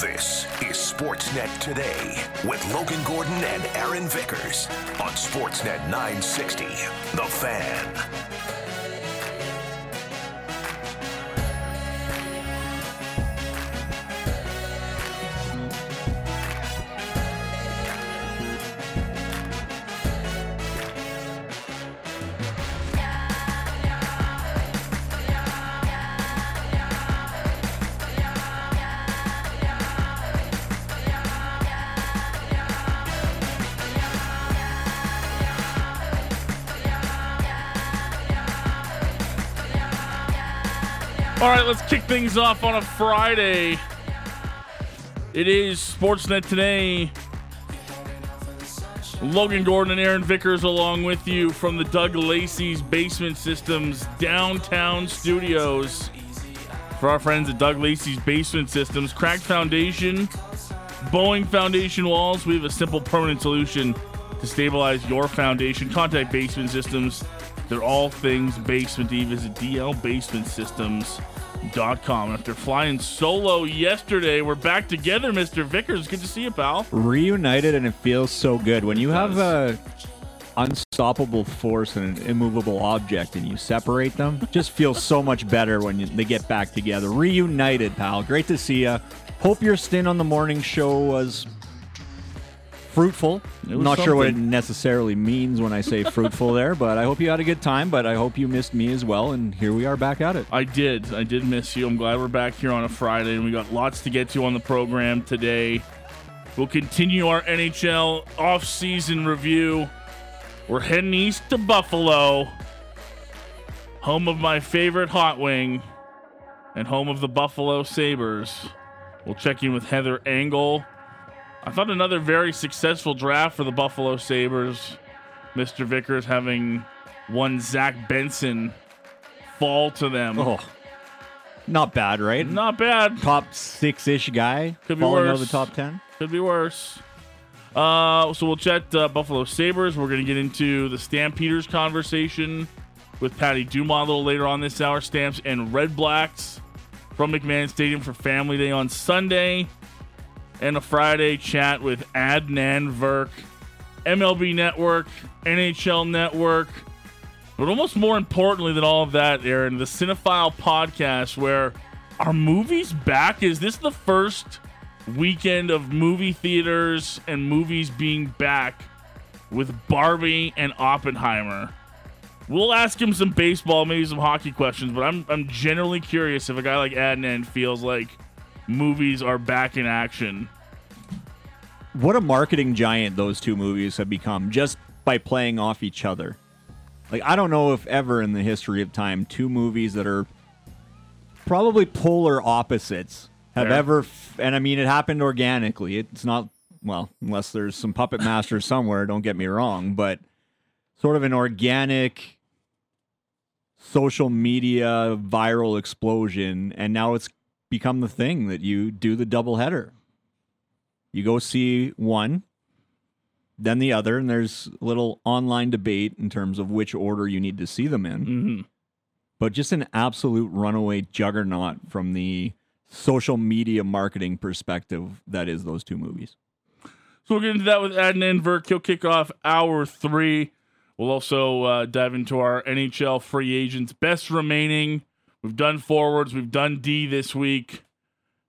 This is Sportsnet Today with Logan Gordon and Aaron Vickers on Sportsnet 960. The Fan. Right, let's kick things off on a Friday. It is Sportsnet today. Logan Gordon and Aaron Vickers along with you from the Doug Lacey's Basement Systems downtown studios. For our friends at Doug Lacey's Basement Systems, cracked foundation, bowing foundation walls, we have a simple permanent solution to stabilize your foundation. Contact Basement Systems they're all things basement. You visit dlbasementsystems.com. After flying solo yesterday, we're back together, Mr. Vickers. Good to see you, pal. Reunited, and it feels so good. When you have a unstoppable force and an immovable object and you separate them, just feels so much better when you, they get back together. Reunited, pal. Great to see you. Hope your stint on the morning show was fruitful. I'm not sure what it necessarily means when I say fruitful there, but I hope you had a good time. But I hope you missed me as well. And here we are back at it. I did. I did miss you. I'm glad we're back here on a Friday, and we got lots to get to on the program today. We'll continue our NHL off-season review. We're heading east to Buffalo, home of my favorite hot wing, and home of the Buffalo Sabres. We'll check in with Heather Engel I thought another very successful draft for the Buffalo Sabres. Mr. Vickers having one Zach Benson fall to them. Oh, not bad, right? Not bad. Top six ish guy. Could be worse. Out of the top ten. Could be worse. Uh, so we'll chat uh, Buffalo Sabres. We're going to get into the Stampeders conversation with Patty Dumas a little later on this hour. Stamps and Red Blacks from McMahon Stadium for Family Day on Sunday and a Friday chat with Adnan Virk, MLB Network, NHL Network, but almost more importantly than all of that, Aaron, the Cinephile podcast, where are movies back? Is this the first weekend of movie theaters and movies being back with Barbie and Oppenheimer? We'll ask him some baseball, maybe some hockey questions, but I'm I'm generally curious if a guy like Adnan feels like movies are back in action. What a marketing giant those two movies have become just by playing off each other. Like, I don't know if ever in the history of time, two movies that are probably polar opposites have yeah. ever, f- and I mean, it happened organically. It's not, well, unless there's some puppet master somewhere, don't get me wrong, but sort of an organic social media viral explosion. And now it's become the thing that you do the double header. You go see one, then the other, and there's a little online debate in terms of which order you need to see them in. Mm-hmm. But just an absolute runaway juggernaut from the social media marketing perspective that is those two movies. So we'll get into that with Adnan Virk. He'll kick off hour three. We'll also uh, dive into our NHL free agents best remaining We've done forwards. We've done D this week,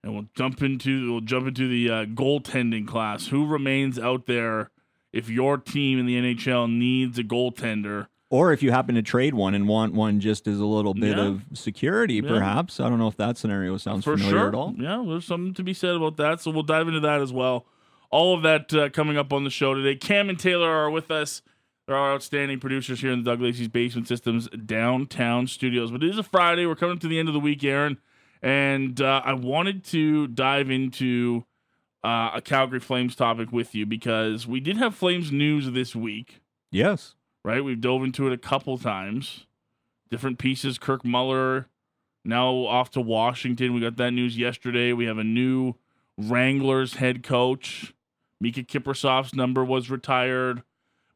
and we'll jump into we'll jump into the uh, goaltending class. Who remains out there if your team in the NHL needs a goaltender? Or if you happen to trade one and want one just as a little bit yeah. of security, yeah. perhaps. I don't know if that scenario sounds For familiar sure. at all. Yeah, there's something to be said about that. So we'll dive into that as well. All of that uh, coming up on the show today. Cam and Taylor are with us. There are outstanding producers here in the Doug Lacey's Basement Systems downtown studios. But it is a Friday. We're coming to the end of the week, Aaron. And uh, I wanted to dive into uh, a Calgary Flames topic with you because we did have Flames news this week. Yes. Right? We've dove into it a couple times. Different pieces. Kirk Muller now off to Washington. We got that news yesterday. We have a new Wranglers head coach. Miikka Kiprusoff's number was retired.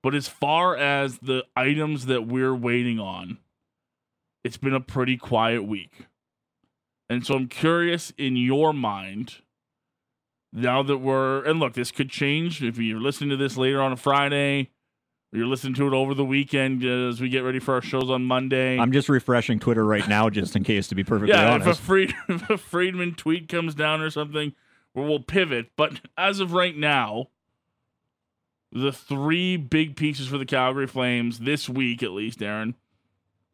But as far as the items that we're waiting on, it's been a pretty quiet week. And so I'm curious in your mind, now that we're and look, this could change if you're listening to this later on a Friday. Or you're listening to it over the weekend uh, as we get ready for our shows on Monday. I'm just refreshing Twitter right now, just in case, to be perfectly yeah, honest. if a, Fried, if a Friedman tweet comes down or something, we'll pivot. But as of right now, the three big pieces for the Calgary Flames this week, at least, Aaron,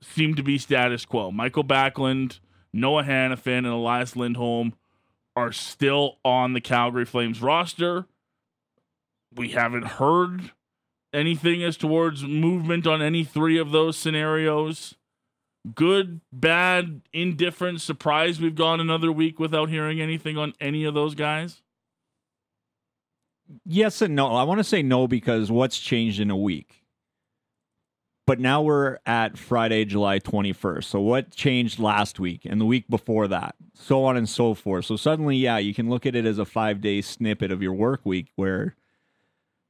seem to be status quo. Michael Backlund, Noah Hanifin, and Elias Lindholm are still on the Calgary Flames roster. We haven't heard anything as towards movement on any three of those scenarios. Good, bad, indifferent, surprised we've gone another week without hearing anything on any of those guys. Yes and no. I want to say no because what's changed in a week? But now we're at Friday, July 21st. So what changed last week and the week before that? So on and so forth. So suddenly, yeah, you can look at it as a five day snippet of your work week where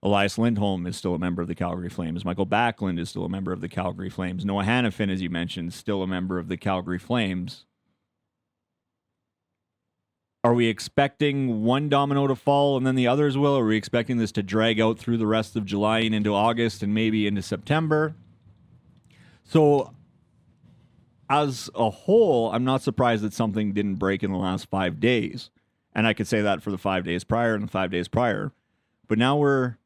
Elias Lindholm is still a member of the Calgary Flames. Michael Backlund is still a member of the Calgary Flames. Noah Hanifin, as you mentioned, still a member of the Calgary Flames. Are we expecting one domino to fall and then the others will? Are we expecting this to drag out through the rest of July and into August and maybe into September? So, as a whole, I'm not surprised that something didn't break in the last five days. And I could say that for the five days prior and the five days prior. But now we're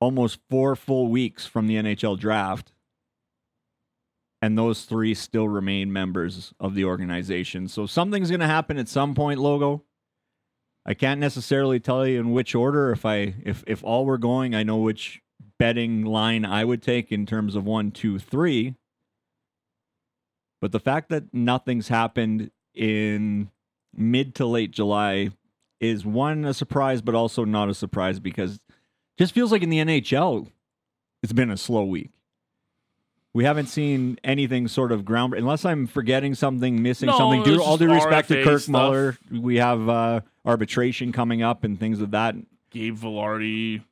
almost four full weeks from the NHL draft. And those three still remain members of the organization. So something's going to happen at some point, Logo. I can't necessarily tell you in which order. If I if if all we're going, I know which betting line I would take in terms of one, two, three. But the fact that nothing's happened in mid to late July is one a surprise, but also not a surprise because just feels like in the NHL, it's been a slow week. We haven't seen anything sort of ground unless I'm forgetting something, missing No, something. Due all due respect to Kirk stuff. Muller, we have uh, arbitration coming up and things of that. Gabe Vilardi,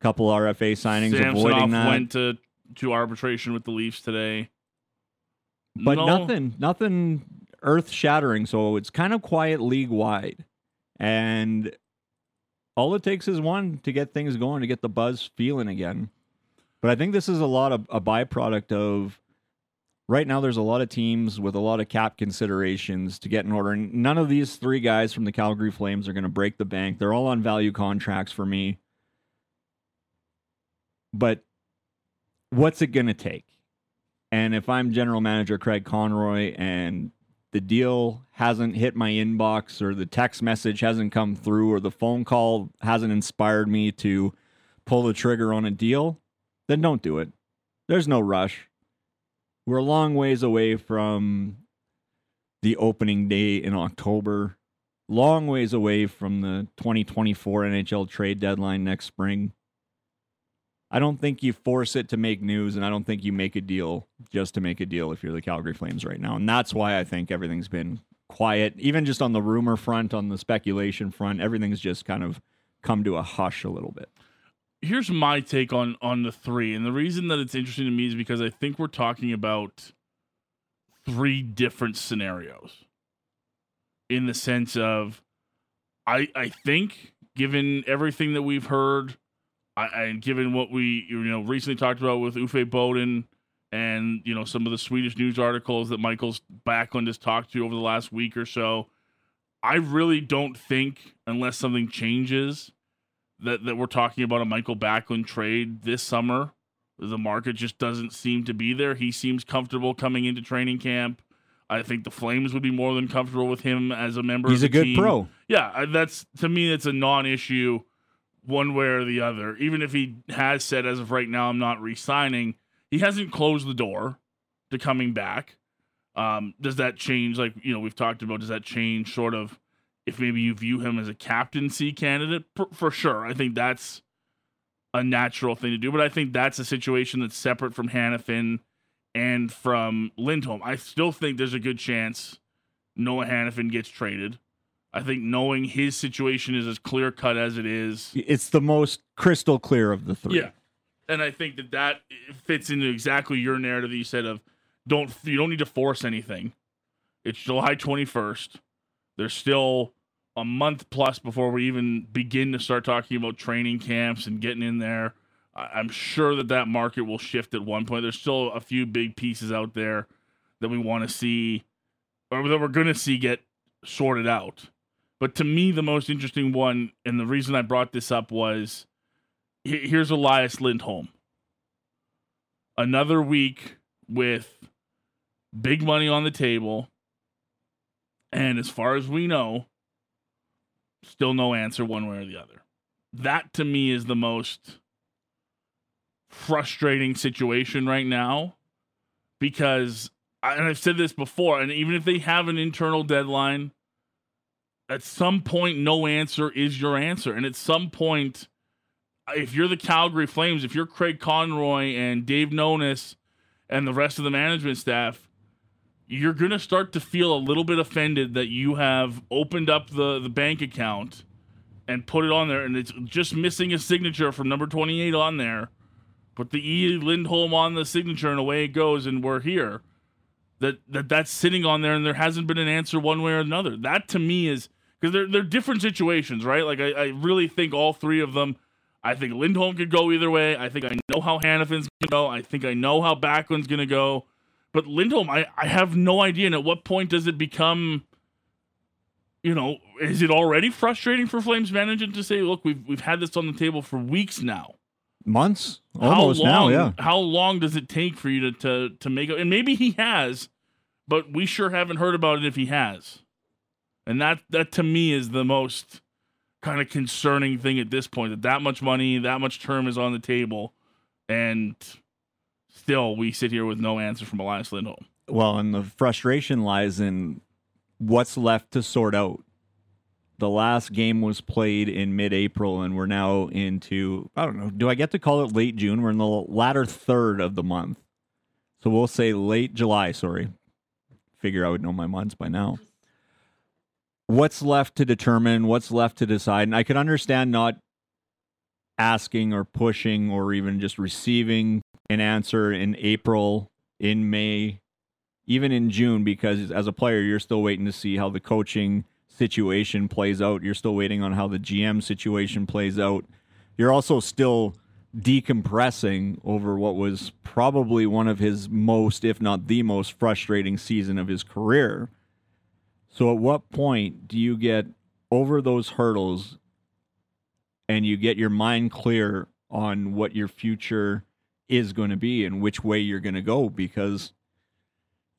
Couple RFA signings avoiding Samsonov that. went to to arbitration with the Leafs today. but No- nothing nothing earth shattering so it's kind of quiet league wide and all it takes is one to get things going to get the buzz feeling again but i think this is a lot of a byproduct of right now there's a lot of teams with a lot of cap considerations to get in order and none of these three guys from the calgary flames are going to break the bank. They're all on value contracts for me. But what's it going to take? And if I'm general manager Craig Conroy and the deal hasn't hit my inbox or the text message hasn't come through or the phone call hasn't inspired me to pull the trigger on a deal, then don't do it. There's no rush. We're a long ways away from the opening day in October, long ways away from the 2024 NHL trade deadline next spring. I don't think you force it to make news, and I don't think you make a deal just to make a deal if you're the Calgary Flames right now. And that's why I think everything's been quiet, even just on the rumor front, on the speculation front. Everything's just kind of come to a hush a little bit. Here's my take on on the three, and the reason that it's interesting to me is because I think we're talking about three different scenarios. In the sense of, I I think given everything that we've heard, I, and given what we you know recently talked about with Uffe Bodin and you know some of the Swedish news articles that Michael's Backlund has talked to over the last week or so, I really don't think unless something changes that that we're talking about a Michael Backlund trade this summer. The market just doesn't seem to be there. He seems comfortable coming into training camp. I think the Flames would be more than comfortable with him as a member. He's a good team. pro. Yeah, that's to me it's a non-issue one way or the other. Even if he has said as of right now I'm not re-signing, he hasn't closed the door to coming back. Um, does that change like, you know, we've talked about does that change sort of if maybe you view him as a captaincy candidate for, for sure. I think that's a natural thing to do, but I think that's a situation that's separate from Hanifin and from Lindholm. I still think there's a good chance Noah Hanifin gets traded. I think knowing his situation is as clear cut as it is. It's the most crystal clear of the three. Yeah, and I think that that fits into exactly your narrative that you said of don't you don't need to force anything. It's July twenty first. There's still a month plus before we even begin to start talking about training camps and getting in there. I'm sure that that market will shift at one point. There's still a few big pieces out there that we want to see or that we're going to see get sorted out. But to me, the most interesting one, and the reason I brought this up was here's Elias Lindholm. Another week with big money on the table. And as far as we know, still no answer one way or the other. That to me is the most frustrating situation right now because and I've said this before, and even if they have an internal deadline, at some point, no answer is your answer. And at some point, if you're the Calgary Flames, if you're Craig Conroy and Dave Nonis and the rest of the management staff, you're going to start to feel a little bit offended that you have opened up the, the bank account and put it on there, and it's just missing a signature from number 28 on there. Put the E. Lindholm on the signature, and away it goes, and we're here that, that that's sitting on there and there hasn't been an answer one way or another. That to me is because they're they're different situations, right? Like I, I really think all three of them. I think Lindholm could go either way. I think I know how Hanifin's gonna go. I think I know how Backlund's gonna go. But Lindholm, I, I have no idea. And at what point does it become you know, is it already frustrating for Flames management to say, look, we've we've had this on the table for weeks now? Months? Almost how long, now, yeah. How long does it take for you to, to to make it? And maybe he has, but we sure haven't heard about it if he has. And that that to me is the most kind of concerning thing at this point that that much money, that much term is on the table, and still we sit here with no answer from Elias Lindholm. Well, and the frustration lies in what's left to sort out. The last game was played in mid-April, and we're now into I don't know. Do I get to call it late June? We're in the latter third of the month, so we'll say late July. Sorry, figure I would know my months by now. What's left to determine? What's left to decide? And I could understand not asking or pushing or even just receiving an answer in April, in May, even in June, because as a player, you're still waiting to see how the coaching situation plays out. You're still waiting on how the GM situation plays out. You're also still decompressing over what was probably one of his most, if not the most frustrating season of his career. So, at what point do you get over those hurdles and you get your mind clear on what your future is going to be and which way you're going to go? Because,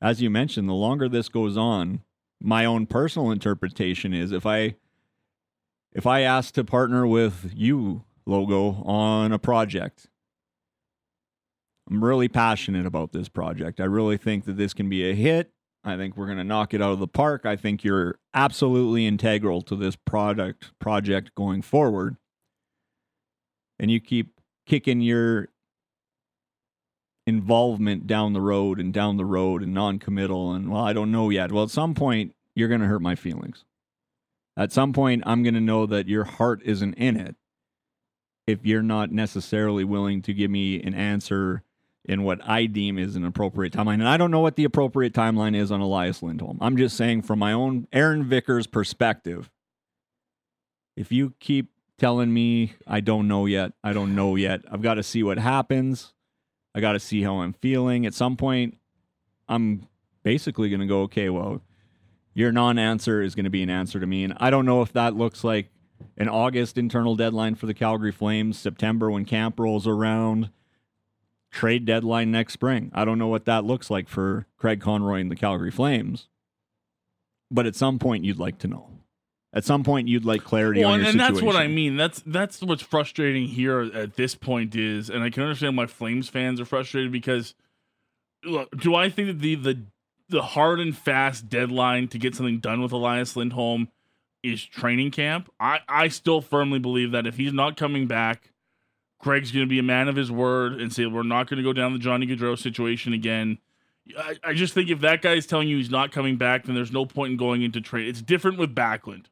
as you mentioned, the longer this goes on, my own personal interpretation is if I if I ask to partner with you logo on a project. I'm really passionate about this project. I really think that this can be a hit. I think we're going to knock it out of the park. I think you're absolutely integral to this product project going forward. And you keep kicking your involvement down the road and down the road and non-committal and well, I don't know yet. Well, at some point you're going to hurt my feelings. At some point I'm going to know that your heart isn't in it if you're not necessarily willing to give me an answer in what I deem is an appropriate timeline. And I don't know what the appropriate timeline is on Elias Lindholm. I'm just saying from my own Aaron Vickers perspective, if you keep telling me I don't know yet, I don't know yet, I've got to see what happens. I got to see how I'm feeling. At some point, I'm basically going to go, okay, well, your non answer is going to be an answer to me. And I don't know if that looks like an August internal deadline for the Calgary Flames, September when camp rolls around, trade deadline next spring. I don't know what that looks like for Craig Conroy and the Calgary Flames. But at some point you'd like to know. At some point you'd like clarity well, on your and situation. that's what I mean. That's that's what's frustrating here at this point is, and I can understand why Flames fans are frustrated because look, do I think that the the the hard and fast deadline to get something done with Elias Lindholm is training camp. I, I still firmly believe that if he's not coming back, Greg's going to be a man of his word and say, we're not going to go down the Johnny Gaudreau situation again. I, I just think if that guy is telling you he's not coming back, then there's no point in going into trade. It's different with Backlund.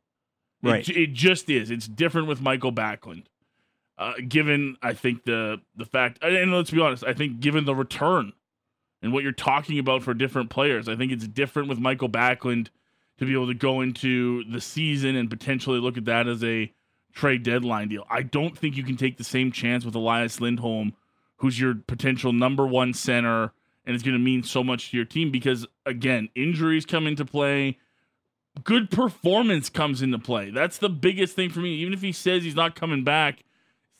Right. It, it just is. It's different with Michael Backlund. Uh, given, I think, the the fact, and let's be honest, I think given the return and what you're talking about for different players, I think it's different with Michael Backlund to be able to go into the season and potentially look at that as a trade deadline deal. I don't think you can take the same chance with Elias Lindholm, who's your potential number one center and it's going to mean so much to your team because, again, injuries come into play. Good performance comes into play. That's the biggest thing for me. Even if he says he's not coming back,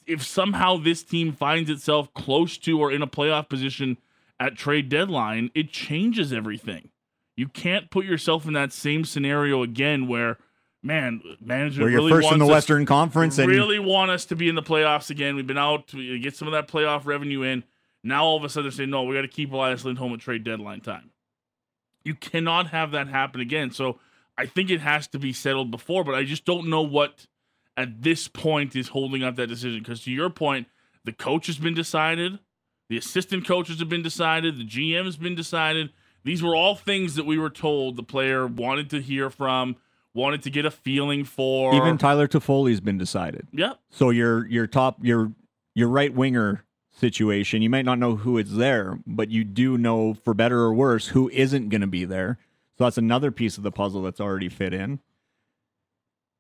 if somehow this team finds itself close to or in a playoff position at trade deadline, it changes everything. You can't put yourself in that same scenario again where man, management Where you're really first in the us- Western Conference and really want us to be in the playoffs again. We've been out to get some of that playoff revenue in. Now all of a sudden they're saying, no, we got to keep Elias Lindholm at trade deadline time. You cannot have that happen again. So I think it has to be settled before, but I just don't know what at this point is holding up that decision. Because to your point, the coach has been decided, the assistant coaches have been decided, the GM has been decided. These were all things that we were told the player wanted to hear from, wanted to get a feeling for. even Tyler Toffoli's been decided. Yep. So your your top your your right winger situation, you might not know who is there, but you do know for better or worse who isn't going to be there. So that's another piece of the puzzle that's already fit in.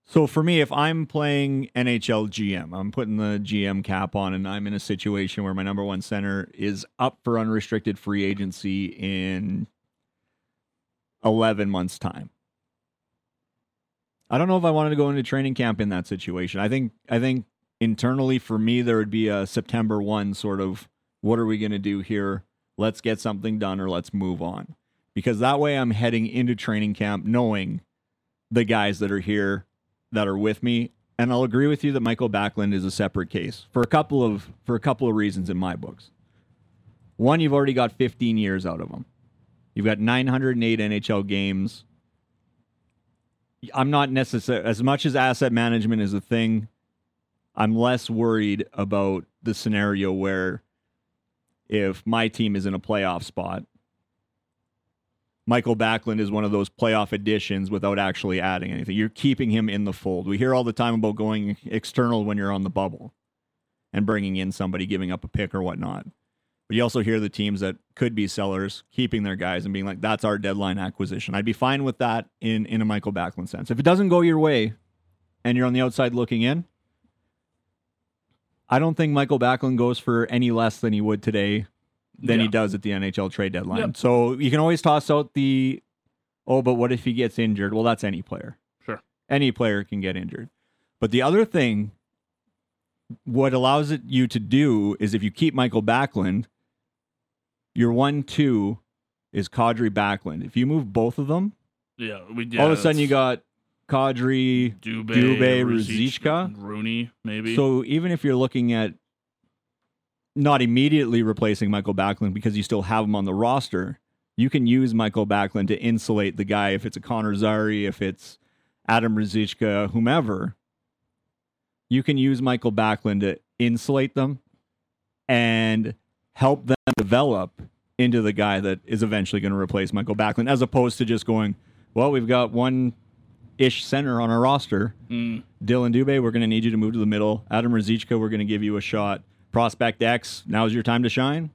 So for me, if I'm playing NHL GM, I'm putting the GM cap on, and I'm in a situation where my number one center is up for unrestricted free agency in 11 months' time. I don't know if I wanted to go into training camp in that situation. I think I think internally for me there would be a September 1 sort of what are we going to do here? Let's get something done or let's move on. Because that way I'm heading into training camp knowing the guys that are here that are with me and I'll agree with you that Michael Backlund is a separate case for a couple of for a couple of reasons in my books. One, you've already got 15 years out of him. You've got 908 NHL games. I'm not necessarily as much as asset management is a thing. I'm less worried about the scenario where if my team is in a playoff spot, Michael Backlund is one of those playoff additions without actually adding anything. You're keeping him in the fold. We hear all the time about going external when you're on the bubble and bringing in somebody, giving up a pick or whatnot. But you also hear the teams that could be sellers keeping their guys and being like, that's our deadline acquisition. I'd be fine with that in, in a Michael Backlund sense. If it doesn't go your way and you're on the outside looking in, I don't think Michael Backlund goes for any less than he would today than he does at the NHL trade deadline. Yep. So you can always toss out the, oh, but what if he gets injured? Well, that's any player. Sure. Any player can get injured. But the other thing, what allows it you to do is if you keep Michael Backlund, your one two is Kadri Backlund. If you move both of them, Yeah, we did. all of a sudden you got Kadri. Dubé, Dubé, Ruzicka. Rooney, maybe. So even if you're looking at not immediately replacing Michael Backlund because you still have him on the roster, you can use Michael Backlund to insulate the guy if it's a Connor Zary, if it's Adam Ruzicka, whomever. You can use Michael Backlund to insulate them and help them develop into the guy that is eventually going to replace Michael Backlund, as opposed to just going, well, we've got one ish center on our roster. Mm, Dillon Dubé, we're going to need you to move to the middle. Adam Ruzicka, we're going to give you a shot. Prospect X, now's your time to shine.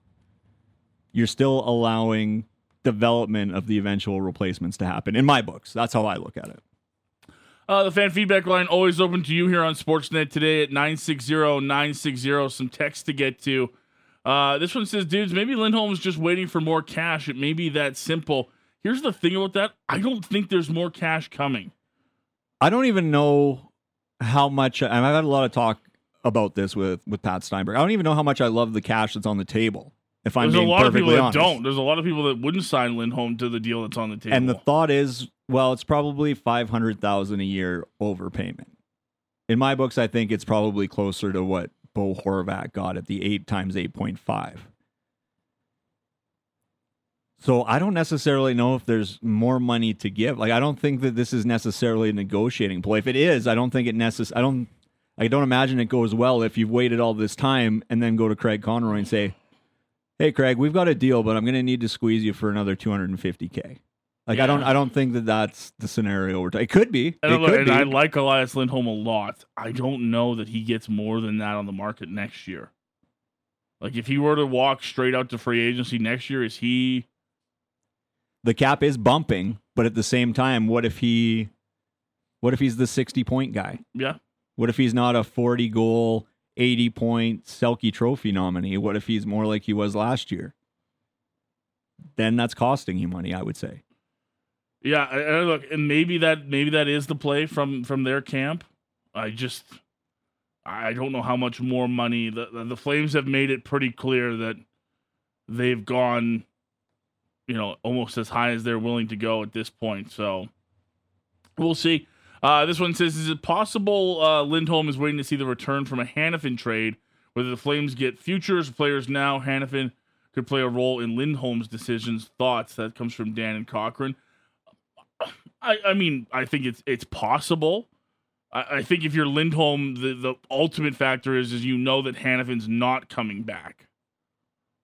You're still allowing development of the eventual replacements to happen. In my books, that's how I look at it. Uh, the fan feedback line always open to you here on Sportsnet today at 960-960. Some text to get to. Uh, this one says, dudes, maybe Lindholm's just waiting for more cash. It may be that simple. Here's the thing about that. I don't think there's more cash coming. I don't even know how much and I've had a lot of talk about this with with Pat Steinberg. I don't even know how much I love the cash that's on the table. If I'm There's a being lot of perfectly people that honest. don't. There's a lot of people that wouldn't sign Lindholm to the deal that's on the table. And the thought is, well, it's probably five hundred thousand a year overpayment. In my books, I think it's probably closer to what Bo Horvat got at the eight times eight point five. So I don't necessarily know if there's more money to give. Like I don't think that this is necessarily a negotiating play. If it is, I don't think it necess- I don't I don't imagine it goes well if you've waited all this time and then go to Craig Conroy and say, "Hey Craig, we've got a deal, but I'm going to need to squeeze you for another 250k." Like I don't I don't think that that's the scenario we're. T- it could be. and, it look, could and be. I like Elias Lindholm a lot. I don't know that he gets more than that on the market next year. Like if he were to walk straight out to free agency next year, is he the cap is bumping, But at the same time, what if he what if he's the 60 point guy? Yeah. What if he's not a 40 goal, 80 point Selke trophy nominee? What if he's more like he was last year? Then that's costing you money, I would say. Yeah, I look, and maybe that maybe that is the play from from their camp. I just I don't know how much more money the the, the Flames have made it pretty clear that they've gone you know almost as high as they're willing to go at this point. So we'll see. Uh, this one says, "Is it possible uh, Lindholm is waiting to see the return from a Hanifin trade? Whether the Flames get futures players now, Hanifin could play a role in Lindholm's decisions. Thoughts? That comes from Dan and Cochran. I, I mean, I think it's it's possible. I, I think if you're Lindholm, the, the ultimate factor is is you know that Hanifin's not coming back,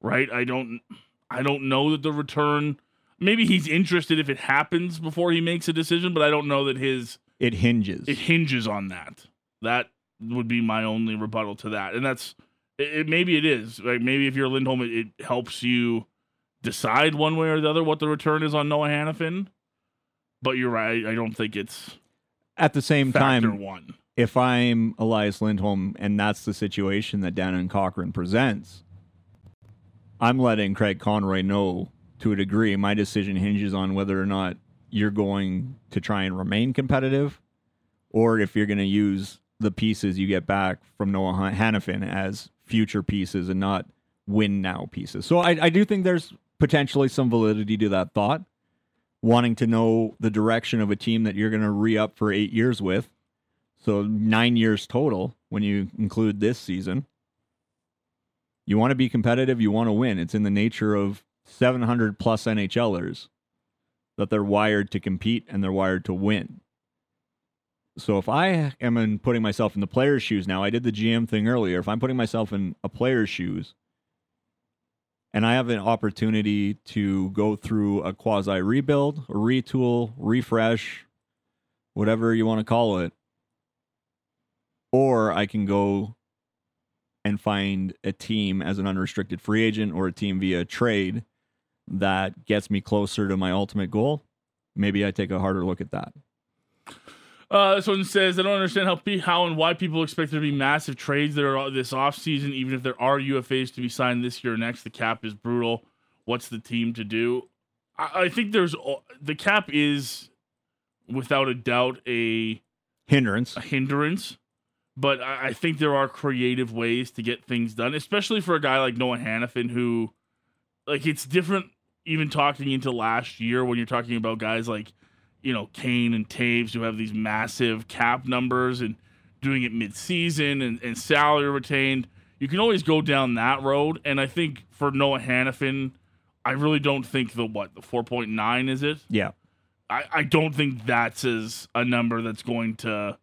right? I don't I don't know that the return. Maybe he's interested if it happens before he makes a decision, but I don't know that his It hinges. it hinges on that. That would be my only rebuttal to that, and that's it. it- maybe it is like maybe if you're Lindholm, it, it helps you decide one way or the other what the return is on Noah Hanifin. But you're right. I don't think it's At the same time, one. if I'm Elias Lindholm and that's the situation that Dan and Cochran presents, I'm letting Craig Conroy know to a degree my decision hinges on whether or not you're going to try and remain competitive or if you're going to use the pieces you get back from Noah Han- Hanifin as future pieces and not win now pieces. So I, I do think there's potentially some validity to that thought. Wanting to know the direction of a team that you're going to re up for eight years with. So nine years total when you include this season. You want to be competitive, you want to win. It's in the nature of 700 plus NHLers that they're wired to compete and they're wired to win. So if I am in putting myself in the player's shoes now, I did the GM thing earlier. If I'm putting myself in a player's shoes and I have an opportunity to go through a quasi rebuild, retool, refresh, whatever you want to call it, or I can go and find a team as an unrestricted free agent or a team via trade that gets me closer to my ultimate goal. Maybe I take a harder look at that. Uh, this one says, I don't understand how pe- how and why people expect there to be massive trades that are this offseason, even if there are UFAs to be signed this year or next. The cap is brutal. What's the team to do? I, I think there's the cap is without a doubt a, Hindrance. a hindrance, but I, I think there are creative ways to get things done, especially for a guy like Noah Hanifin, who, like, it's different even talking into last year when you're talking about guys like you know, Kane and Toews who have these massive cap numbers and doing it mid-season and, and salary retained. You can always go down that road. And I think for Noah Hanifin, I really don't think the what the 4.9 is it? Yeah. I, I don't think that's as a number that's going to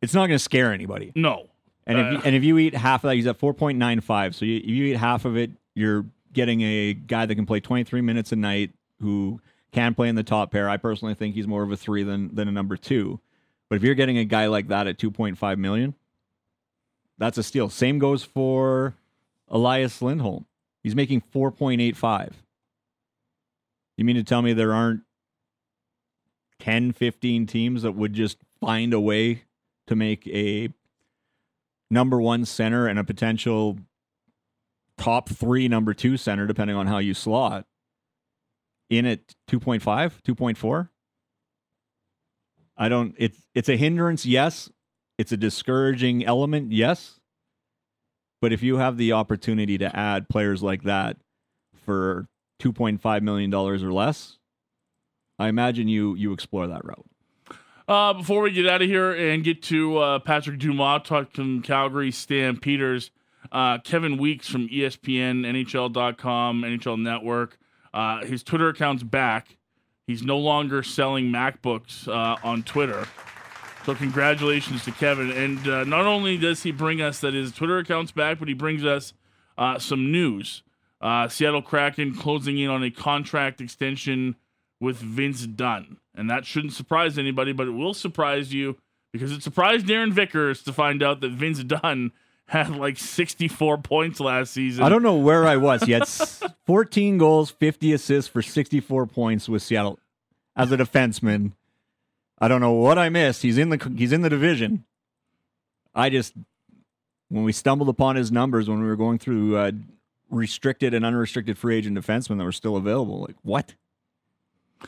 It's not going to scare anybody. no. And if Uh, you, and if you eat half of that, he's at 4.95. So you, if you eat half of it, you're getting a guy that can play 23 minutes a night who can play in the top pair. I personally think he's more of a three than than a number two. But if you're getting a guy like that at 2.5 million, that's a steal. Same goes for Elias Lindholm. He's making 4.85. You mean to tell me there aren't 10, 15 teams that would just find a way to make a number one center and a potential top three number two center, depending on how you slot, in at 2.5, 2.4. I don't it's it's a hindrance, yes. It's a discouraging element, yes. But if you have the opportunity to add players like that for 2.5 million dollars or less, I imagine you you explore that route. Uh, before we get out of here and get to uh, Patrick Dumas, talk from Calgary, Stampeders, uh, Kevin Weeks from ESPN, NHL.com, NHL Network. Uh, his Twitter account's back. He's no longer selling MacBooks uh, on Twitter. So congratulations to Kevin. And uh, not only does he bring us that his Twitter account's back, but he brings us uh, some news. Uh, Seattle Kraken closing in on a contract extension with Vince Dunn. And that shouldn't surprise anybody, but it will surprise you because it surprised Aaron Vickers to find out that Vince Dunn had like 64 points last season. I don't know where I was. He had 14 goals, 50 assists for 64 points with Seattle. as a defenseman. I don't know what I missed. He's in the he's in the division. I just when we stumbled upon his numbers when we were going through uh, restricted and unrestricted free agent defensemen that were still available, like what?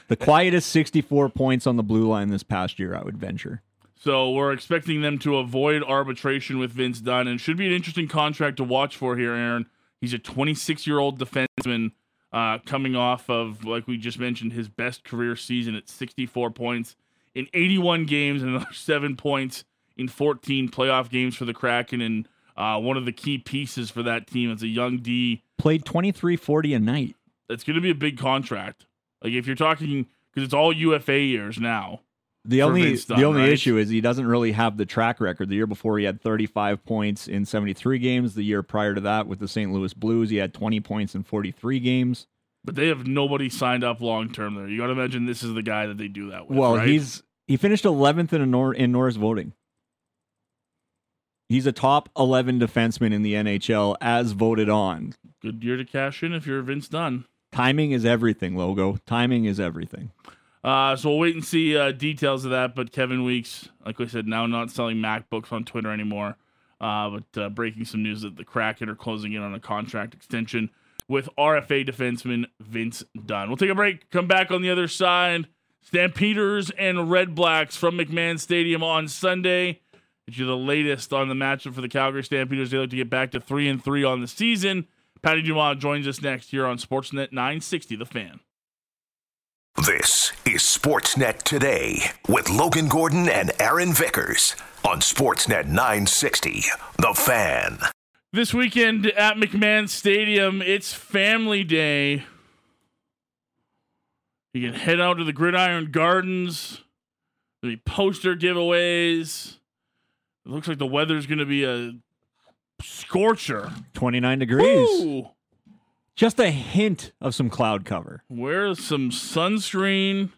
The quietest 64 points on the blue line this past year, I would venture. So we're expecting them to avoid arbitration with Vince Dunn, and should be an interesting contract to watch for here, Aaron. He's a 26 year old defenseman uh, coming off of, like we just mentioned, his best career season at 64 points in 81 games and another seven points in 14 playoff games for the Kraken, and uh, one of the key pieces for that team as a young D. Played 23 40 a night. That's going to be a big contract. Like if you're talking, because it's all UFA years now. The only Dunn, the only right? issue is he doesn't really have the track record. The year before he had 35 points in 73 games. The year prior to that with the St. Louis Blues, he had 20 points in 43 games. But they have nobody signed up long term there. You got to imagine this is the guy that they do that with. Well, right? he's he finished 11th in a Nor- in Norris voting. He's a top 11 defenseman in the NHL as voted on. good year to cash in if you're Vince Dunn. Timing is everything, logo. Timing is everything. Uh, so we'll wait and see uh, details of that. But Kevin Weeks, like I said, now not selling MacBooks on Twitter anymore. Uh, but uh, breaking some news that the Kraken are closing in on a contract extension with RFA defenseman Vince Dunn. We'll take a break. Come back on the other side. Stampeders and Red Blacks from McMahon Stadium on Sunday. Get you the latest on the matchup for the Calgary Stampeders. They look to get back to three and three on the season. Patty Dumas joins us next here on Sportsnet 960, The Fan. This is Sportsnet Today with Logan Gordon and Aaron Vickers on Sportsnet 960. The Fan. This weekend at McMahon Stadium, it's Family Day. You can head out to the Gridiron Gardens. There'll be poster giveaways. It looks like the weather's going to be a scorcher. 29 degrees. Woo! Just a hint of some cloud cover. Wear some sunscreen.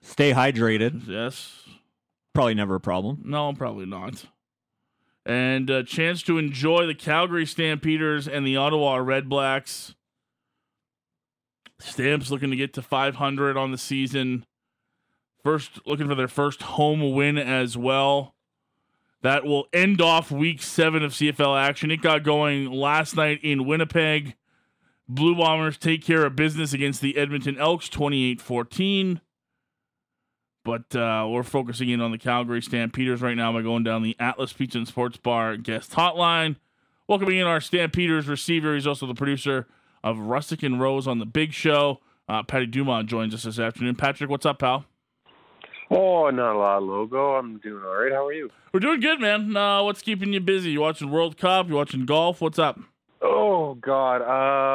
Stay hydrated. Yes. Probably never a problem. No, probably not. And a chance to enjoy the Calgary Stampeders and the Ottawa Red Blacks. Stamps looking to get to 500 on the season. First, looking for their first home win as well. That will end off week seven of CFL action. It got going last night in Winnipeg. Blue Bombers take care of business against the Edmonton Elks 28 14. But uh, we're focusing in on the Calgary Stampeders right now by going down the Atlas Pizza and Sports Bar guest hotline. Welcoming in our Stampeders receiver. He's also the producer of Rustic and Rose on the Big Show. Uh, Patty Dumas joins us this afternoon. Patrick, what's up, pal? Oh, not a lot, of logo. I'm doing all right. How are you? We're doing good, man. Uh, what's keeping you busy? You watching World Cup? You watching golf? What's up? Oh God.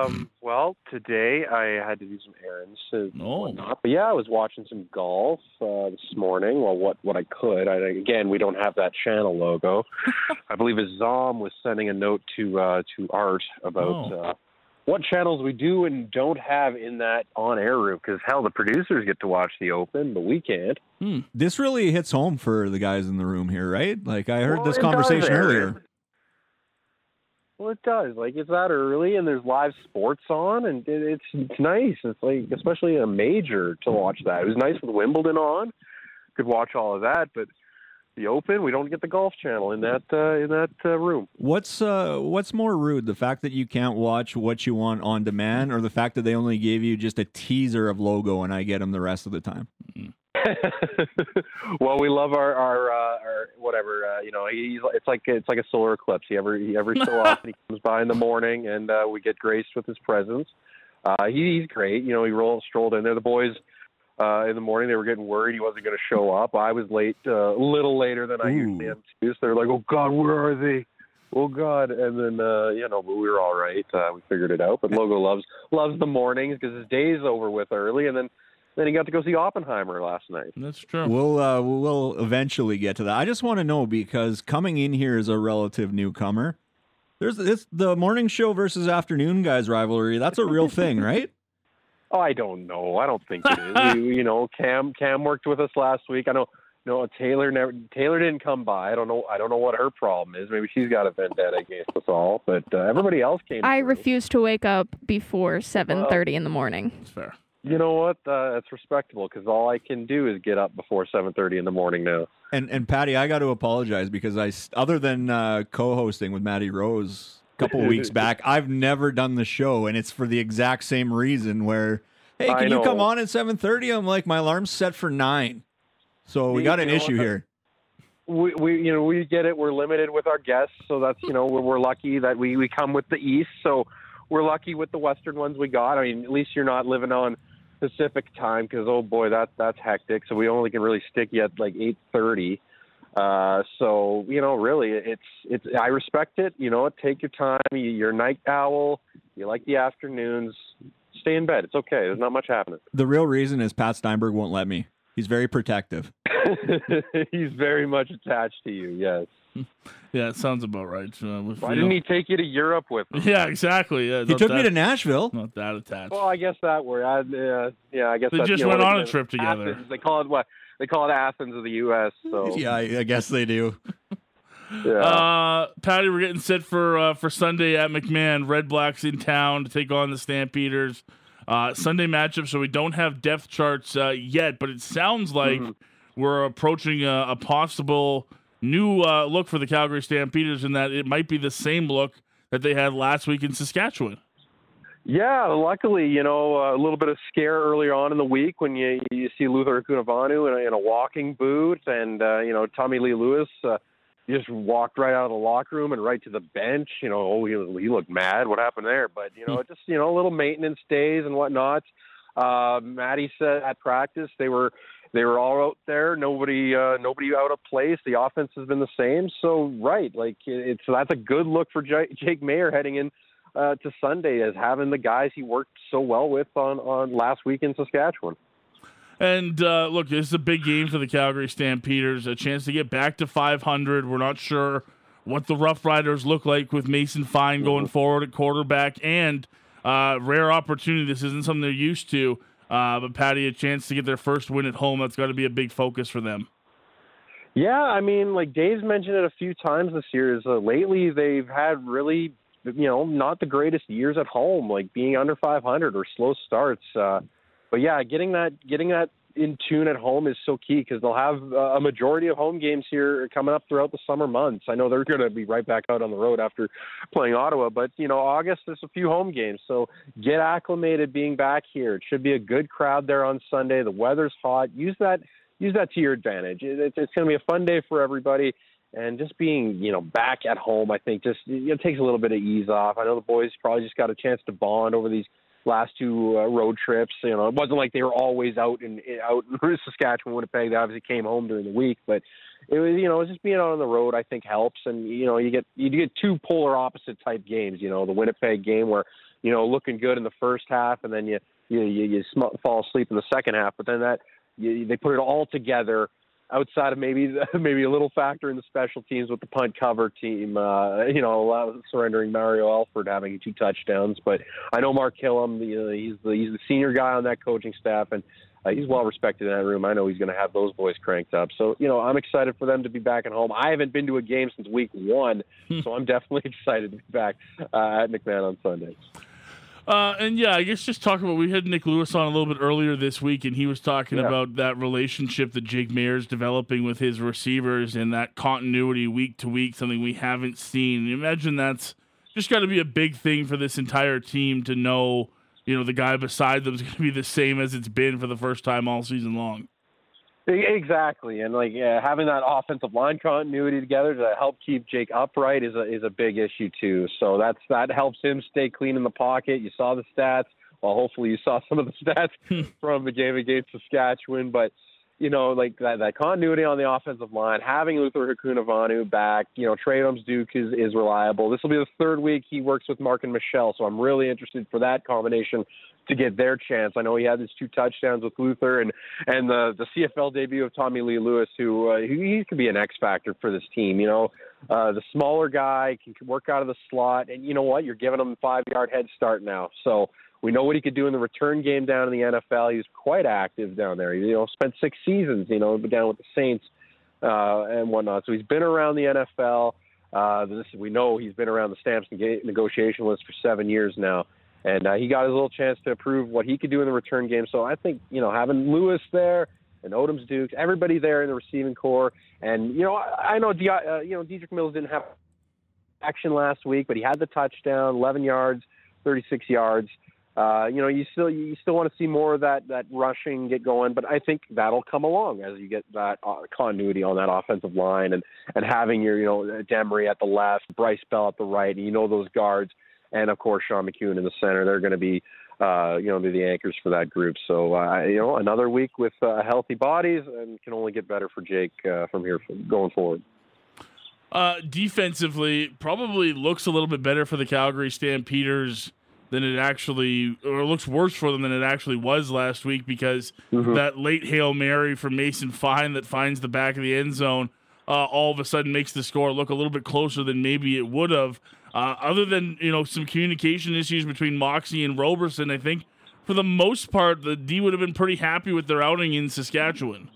Um. Well, today I had to do some errands and Oh. whatnot. But yeah, I was watching some golf uh, this morning. Well, what what I could. I again, we don't have that channel logo. I believe Azam was sending a note to uh, to Art about. Oh. Uh, what channels we do and don't have in that on-air room? Because hell, the producers get to watch the Open, but we can't. This really hits home for the guys in the room here, right? Like I heard Well, this conversation earlier. Well, it does. Like it's that early, and there's live sports on, and it, it's it's nice. It's like especially a major to watch that. It was nice with Wimbledon on. Could watch all of that, but the Open, we don't get the Golf Channel in that uh, in that uh, room. What's uh what's more rude, the fact that you can't watch what you want on demand, or the fact that they only gave you just a teaser of logo and I get them the rest of the time? well, we love our our, uh, our whatever. Uh, you know, he's it's like it's like a solar eclipse. He every he, every so often he comes by in the morning, and uh, we get graced with his presence. Uh, he, he's great. You know, he rolled strolled in there. The boys uh, in the morning they were getting worried he wasn't going to show up. I was late, uh, a little later than I Ooh. usually am too. So they're like, "Oh God, where are they?" Oh God! And then uh, you know, but we were all right. Uh, we figured it out. But Logo loves loves the mornings because his day's over with early, and then then he got to go see Oppenheimer last night. That's true. We'll uh, we'll eventually get to that. I just want to know because coming in here as a relative newcomer, there's this the morning show versus afternoon guys rivalry. That's a real thing, right? Oh, I don't know. I don't think it is. you, you know, Cam Cam worked with us last week. I know. No, Taylor never. Taylor didn't come by. I don't know. I don't know what her problem is. Maybe she's got a vendetta against us all. But uh, everybody else came. I through. refuse to wake up before 7:30 in the morning. That's fair. You know what? Uh, that's respectable because all I can do is get up before 7:30 in the morning now. And and Patty, I got to apologize because I, other than uh, co-hosting with Maddie Rose a couple weeks back, I've never done the show, and it's for the exact same reason. Where, hey, can you come on at 7:30? I'm like, my alarm's set for nine, so we You- got an issue what? here. we, we you know we get it we're limited with our guests so that's you know we're, we're lucky that we we come with the east so we're lucky with the western ones we got i mean at least you're not living on pacific time because oh boy that that's hectic. So we only can really stick you at like 8.30 uh so you know really it's it's i respect it. You know take your time. You- you're a night owl. You like the afternoons. Stay in bed. It's okay. There's not much happening. The real reason is Pat Steinberg won't let me. He's very protective. he's very much attached to you yes Yeah, it sounds about right. Uh, with- why didn't know- he take you to europe with him Yeah, exactly. Yeah, He not took me to Nashville. Not that attached. Well, I guess that word. I, uh, yeah, I guess They that's, just you know, went on a trip together. Athens. They call it what? They call it Athens of the U.S. So Yeah, I, I guess they do. yeah. Uh, Patty, we're getting set for uh, for Sunday at McMahon. Red Blacks in town to take on the Stampeders. Uh, Sunday matchup, so we don't have depth charts uh, yet, but it sounds like Mm-hmm. we're approaching a, a possible new uh, look for the Calgary Stampeders, in that it might be the same look that they had last week in Saskatchewan. yeah, luckily, you know, a little bit of scare earlier on in the week when you you see Luther Hakunavanhu in a, in a walking boot, and uh, you know Tommy Lee Lewis. Uh, just walked right out of the locker room and right to the bench. You know, oh, he, he looked mad. What happened there? But you know, just you know, little maintenance days and whatnot. Uh, Maddie said at practice they were they were all out there. Nobody uh, nobody out of place. The offense has been the same. So right, like it's that's a good look for J- Jake Maier heading in uh, to Sunday as having the guys he worked so well with on on last week in Saskatchewan. And uh, look, this is a big game for the Calgary Stampeders. A chance to get back to 500. We're not sure what the Rough Riders look like with Mason Fine going forward at quarterback, and uh, rare opportunity. This isn't something they're used to. Uh, but Patty, a chance to get their first win at home. That's got to be a big focus for them. Yeah, I mean, like Dave's mentioned it a few times this year. Is uh, lately they've had really, you know, not the greatest years at home, like being under 500 or slow starts. Uh, but yeah, getting that getting that in tune at home is so key because they'll have a majority of home games here coming up throughout the summer months. I know they're going to be right back out on the road after playing Ottawa, but you know, August there's a few home games, so get acclimated being back here. It should be a good crowd there on Sunday. The weather's hot. Use that use that to your advantage. It, it's it's going to be a fun day for everybody. And just being, you know, back at home, I think just know, takes a little bit of ease off. I know the boys probably just got a chance to bond over these last two uh, road trips. You know, it wasn't like they were always out in out in Saskatchewan, Winnipeg. They obviously came home during the week, but it was you know just being out on the road I think helps. And you know you get you get two polar opposite type games. You know the Winnipeg game where you know looking good in the first half, and then you you you, you sm- fall asleep in the second half. But then that you, they put it all together outside of maybe maybe a little factor in the special teams with the punt cover team, uh, you know, allow- surrendering Mario Alford having two touchdowns. But I know Mark Kilam, you know, he's the he's the senior guy on that coaching staff, and uh, he's well respected in that room. I know he's going to have those boys cranked up. So you know, I'm excited for them to be back at home. I haven't been to a game since week one, so I'm definitely excited to be back uh, at McMahon on Sunday. Uh, and yeah, I guess just talk about we had Nick Lewis on a little bit earlier this week, and he was talking Yeah. about that relationship that Jake Maier's developing with his receivers and that continuity week to week, something we haven't seen. Imagine that's just got to be a big thing for this entire team to know, you know, the guy beside them is going to be the same as it's been for the first time all season long. Exactly, and like yeah, having that offensive line continuity together to help keep Jake upright is a is a big issue too. So that's that helps him stay clean in the pocket. You saw the stats. Well, hopefully you saw some of the stats hmm. from the game against Saskatchewan, but you know, like that, that continuity on the offensive line, having Luther Hakunavanhu back, you know, Trey Adams Duke is, is reliable. This will be the third week he works with Marken Michel, so I'm really interested for that combination to get their chance. I know he had his two touchdowns with Luther and and the the CFL debut of Tommy Lee Lewis, who uh, he, he could be an X factor for this team. You know, uh, the smaller guy can work out of the slot, and you know what? You're giving him a five yard head start now, so. We know what he could do in the return game down in the NFL. He was quite active down there. He, you know, spent six seasons, you know, down with the Saints uh, and whatnot. So he's been around the NFL. Uh, this we know he's been around the stamps neg- negotiation list for seven years now, and uh, he got his little chance to prove what he could do in the return game. So I think you know having Lewis there and Odoms Dukes, everybody there in the receiving corps, and you know I, I know De- uh, you know Dedrick Mills didn't have action last week, but he had the touchdown, 11 yards, 36 yards. Uh, you know, you still you still want to see more of that that rushing get going, but I think that'll come along as you get that uh, continuity on that offensive line and and having your you know Demery at the left, Bryce Bell at the right, and you know those guards, and of course Sean McEwen in the center. They're going to be uh, you know be the anchors for that group. So uh, you know another week with uh, healthy bodies and can only get better for Jake uh, from here going forward. Uh, defensively, probably looks a little bit better for the Calgary Stampeders than it actually, or looks worse for them than it actually was last week because mm-hmm. that late Hail Mary from Mason Fine that finds the back of the end zone uh, all of a sudden makes the score look a little bit closer than maybe it would have. Uh, other than, you know, some communication issues between Moxey and Roberson, I think for the most part, the D would have been pretty happy with their outing in Saskatchewan.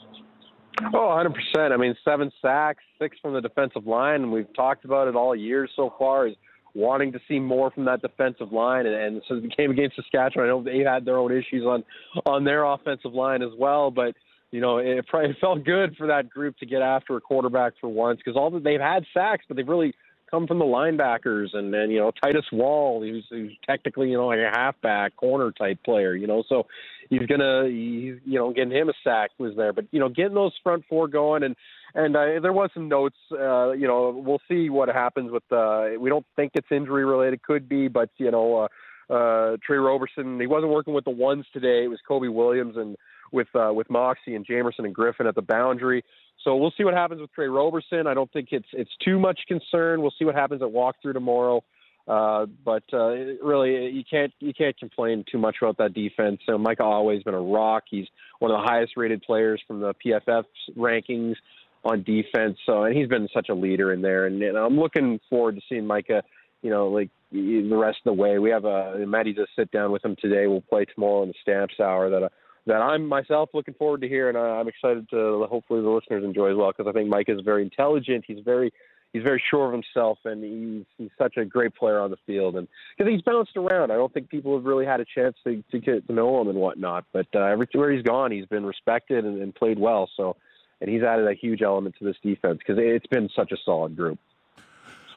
Oh, 100%. I mean, seven sacks, six from the defensive line, and we've talked about it all year so far. Is wanting to see more from that defensive line. And, and so the game against Saskatchewan, I know they had their own issues on on their offensive line as well, but you know, it probably felt good for that group to get after a quarterback for once because all that they've had sacks, but they've really come from the linebackers and then you know Titus Wall, who's, who's technically you know like a halfback corner type player, you know, so he's gonna he's you know getting him a sack was there, but you know getting those front four going and and uh, there was some notes. Uh, you know, we'll see what happens with. Uh, we don't think it's injury related. Could be, but you know, uh, uh, Tre Roberson. He wasn't working with the ones today. It was Kobe Williams and with uh, with Moxey and Jamerson and Griffin at the boundary. So we'll see what happens with Tre Roberson. I don't think it's it's too much concern. We'll see what happens at walkthrough tomorrow. Uh, but uh, really, you can't you can't complain too much about that defense. So Micah always been a rock. He's one of the highest rated players from the PFF rankings on defense. So, and he's been such a leader in there, and, and I'm looking forward to seeing Micah. You know, like the rest of the way. We have a Maddie just sit down with him today. We'll play tomorrow in the Stamps Hour. That uh, that I'm myself looking forward to hear, and I'm excited to hopefully the listeners enjoy as well because I think Mike is very intelligent. He's very he's very sure of himself, and he's he's such a great player on the field, and because he's bounced around. I don't think people have really had a chance to to get to know him and whatnot. But uh, everywhere he's gone, he's been respected and, and played well. So and he's added a huge element to this defense because it's been such a solid group.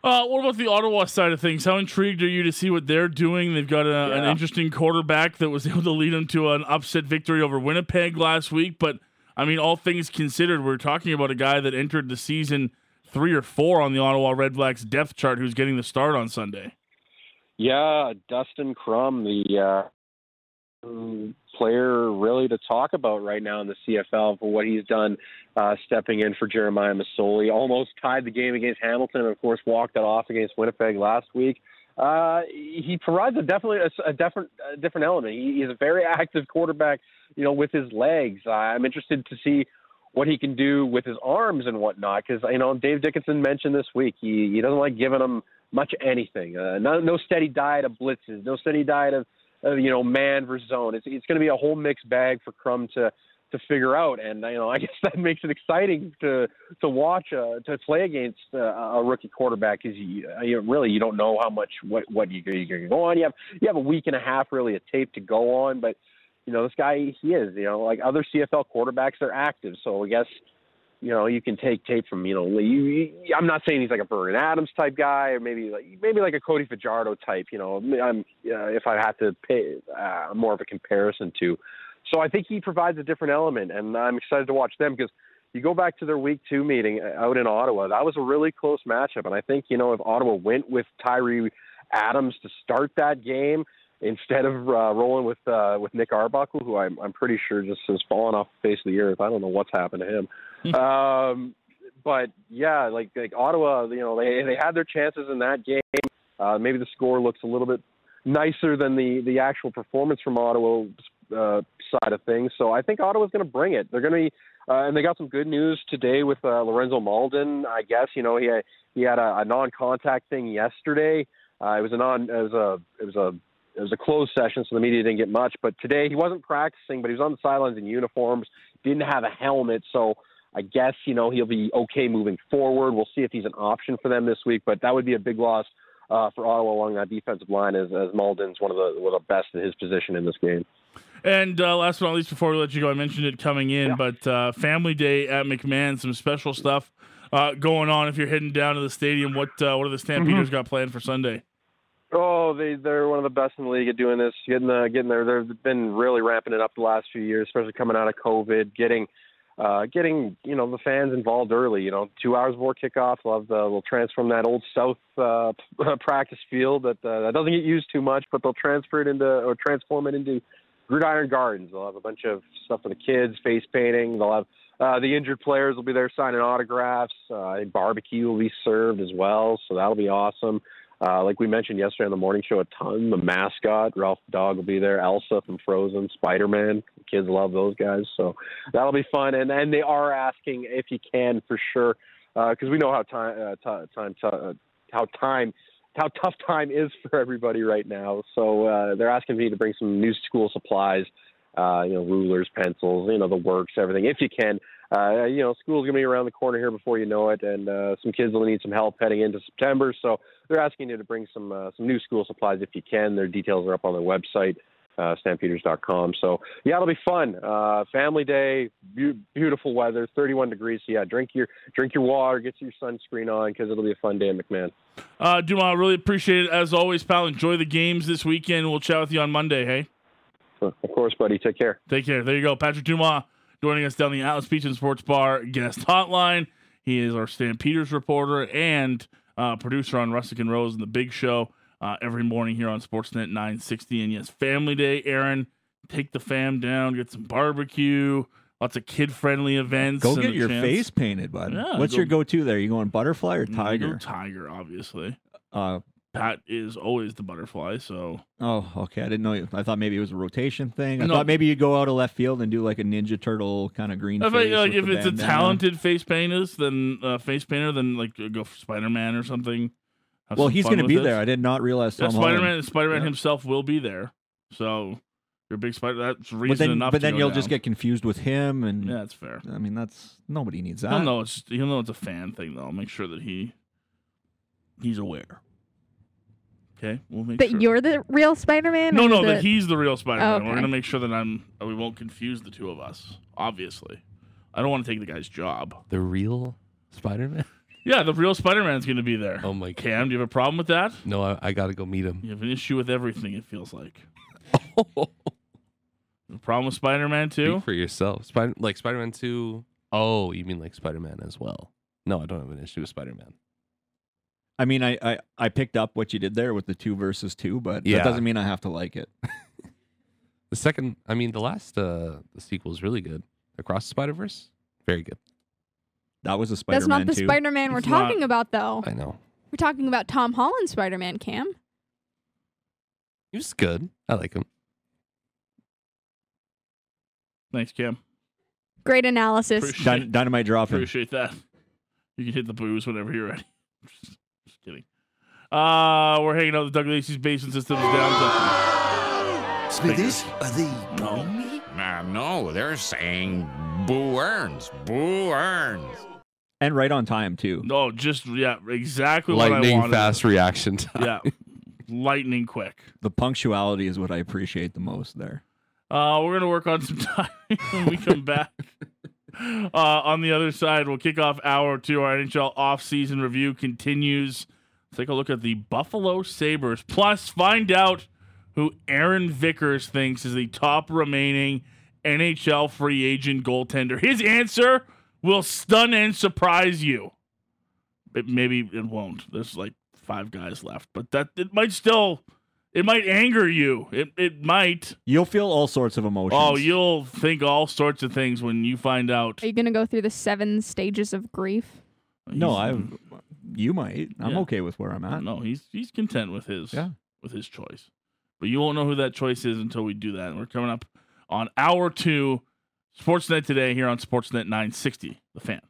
Uh, what about the Ottawa side of things? How intrigued are you to see what they're doing? They've got a, yeah. an interesting quarterback that was able to lead them to an upset victory over Winnipeg last week. But I mean, all things considered, we're talking about a guy that entered the season three or four on the Ottawa Redblacks depth chart who's getting the start on Sunday. Yeah, Dustin Crum, the uh, player really to talk about right now in the CFL for what he's done uh, stepping in for Jeremiah Masoli. Almost tied the game against Hamilton and, of course, walked that off against Winnipeg last week. Uh, he provides a definitely a, a different a different element. He, he's a very active quarterback, you know, with his legs. I'm interested to see what he can do with his arms and whatnot because you know Dave Dickenson mentioned this week he he doesn't like giving them much anything. Uh, no no steady diet of blitzes, no steady diet of uh, you know, man versus zone. It's it's going to be a whole mixed bag for Crum to to figure out, and you know, I guess that makes it exciting to to watch uh, to play against uh, a rookie quarterback because you, you really you don't know how much what what you you're going to go on. You have you have a week and a half really a tape to go on, but you know, this guy he is you know like other CFL quarterbacks they're active, so I guess you know, you can take tape from, you know, you, I'm not saying he's like a Vernon Adams type guy, or maybe like maybe like a Cody Fajardo type. You know, I'm uh, if I had to pay uh, more of a comparison to. So I think he provides a different element, and I'm excited to watch them because you go back to their week two meeting uh, out in Ottawa. That was a really close matchup, and I think you know if Ottawa went with Tyrie Adams to start that game instead of uh, rolling with uh, with Nick Arbuckle, who I'm, I'm pretty sure just has fallen off the face of the earth. I don't know what's happened to him. um, but yeah, like like Ottawa, you know, they they had their chances in that game. Uh, maybe the score looks a little bit nicer than the the actual performance from Ottawa uh, side of things. So I think Ottawa's going to bring it. They're going to be, uh, and they got some good news today with uh, Lorenzo Mauldin. I guess you know he had, he had a, a non-contact thing yesterday. Uh, it was a non, it was a it was a it was a closed session, so the media didn't get much. But today he wasn't practicing, but he was on the sidelines in uniforms, didn't have a helmet, so I guess you know he'll be okay moving forward. We'll see if he's an option for them this week, but that would be a big loss uh, for Ottawa along that defensive line, as, as Mauldin's one of the one of the best in his position in this game. And uh, last but not least, before we let you go, I mentioned it coming in, yeah. but uh, Family Day at McMahon, some special stuff uh, going on. If you're heading down to the stadium, what uh, what are the Stampeders mm-hmm. got planned for Sunday? Oh, they they're one of the best in the league at doing this, getting the getting there. They've been really ramping it up the last few years, especially coming out of COVID, getting uh, getting you know the fans involved early. You know, two hours before kickoff, they'll, the, they'll transform that old South uh, practice field that uh, that doesn't get used too much, but they'll transfer it into or transform it into Gridiron Gardens. They'll have a bunch of stuff for the kids, face painting. They'll have uh, the injured players will be there signing autographs. Uh, barbecue will be served as well, so that'll be awesome. Uh, like we mentioned yesterday on the morning show, a ton. The mascot, Ralph the dog, will be there. Elsa from Frozen, Spider Man. Kids love those guys, so that'll be fun. And and they are asking if you can for sure, because uh, we know how time uh, t- time t- uh, how time how tough time is for everybody right now. So uh, they're asking me to bring some new school supplies, uh, you know, rulers, pencils, you know, the works, everything, if you can. Uh, you know, school's gonna be around the corner here before you know it, and uh, some kids will need some help heading into September. So they're asking you to bring some uh, some new school supplies if you can. Their details are up on their website, uh, stampeders.com. So yeah, it'll be fun. Uh, family day, be- beautiful weather, 31 degrees. So yeah, drink your drink your water, get your sunscreen on because it'll be a fun day at McMahon. Uh, Dumas, really appreciate it as always, pal. Enjoy the games this weekend. We'll chat with you on Monday. Hey. Of course, buddy. Take care. Take care. There you go, Patrick Dumas joining us down the Atlas Beach and Sports Bar guest hotline. He is our Stampeders reporter and uh, producer on Rustic and Rose and the Big Show uh, every morning here on Sportsnet 960. And yes, Family Day, Aaron, take the fam down, get some barbecue, lots of kid friendly events. Go get your chance. face painted, bud. Yeah, What's go, your go to there? You going butterfly or tiger? Tiger, obviously. Uh, Pat is always the butterfly. So. Oh, okay. I didn't know. You. I thought maybe it was a rotation thing. I no. thought maybe you'd go out of left field and do like a Ninja Turtle kind of green. If, face like, if it's a talented face painter, then uh, face painter, then like go for Spider Man or something. Have well, he's going to be there. I did not realize. Yeah, Spider Man. Spider Man yeah. himself will be there. So you're a big spider. That's reason but then, enough. But then you'll down. just get confused with him, and yeah, that's fair. I mean, that's nobody needs that. He'll know it's he'll know it's a fan thing though. I'll make sure that he he's aware. Okay, we'll make that sure. you're the real Spider-Man. No, no, that he's the real Spider-Man. Oh, okay. We're gonna make sure that I'm. We won't confuse the two of us. Obviously, I don't want to take the guy's job. The real Spider-Man. Yeah, the real Spider-Man's gonna be there. Oh my! God. Cam, do you have a problem with that? No, I, I got to go meet him. You have an issue with everything. It feels like. A problem with Spider-Man too? Speak for yourself. Spider like Spider-Man two. Oh, you mean like Spider-Man as well? No, I don't have an issue with Spider-Man. I mean, I, I, I picked up what you did there with the two versus two, but yeah. that doesn't mean I have to like it. the second, I mean, the last uh the sequel is really good. Across the Spider Verse, very good. That was a Spider. That's not the Spider Man we're talking not, about, though. I know. We're talking about Tom Holland Spider Man. Cam. He was good. I like him. Thanks, Cam. Great analysis. Appreciate, Dynamite drop. Appreciate that. You can hit the booze whenever you're ready. kidding. Uh, we're hanging out with Doug Lacey's basement system down to. Smithies, are they no. me? Uh, no, they're saying Boo Earns. Boo Earns. And right on time too. No, just yeah, exactly Lightning what I wanted. fast reaction time. Yeah, lightning quick. The punctuality is what I appreciate the most there. Uh, we're gonna work on some time when we come back. Uh, on the other side, we'll kick off hour two. Our NHL off-season review continues. Take a look at the Buffalo Sabres. Plus, find out who Aaron Vickers thinks is the top remaining NHL free agent goaltender. His answer will stun and surprise you. It, maybe it won't. There's like five guys left, but that it might still it might anger you. It it might. You'll feel all sorts of emotions. Oh, you'll think all sorts of things when you find out. Are you gonna go through the seven stages of grief? No, I. You might. I'm yeah. okay with where I'm at. No, he's he's content with his yeah. with his choice, but you won't know who that choice is until we do that. And we're coming up on hour two, Sportsnet today here on Sportsnet 960, the fan.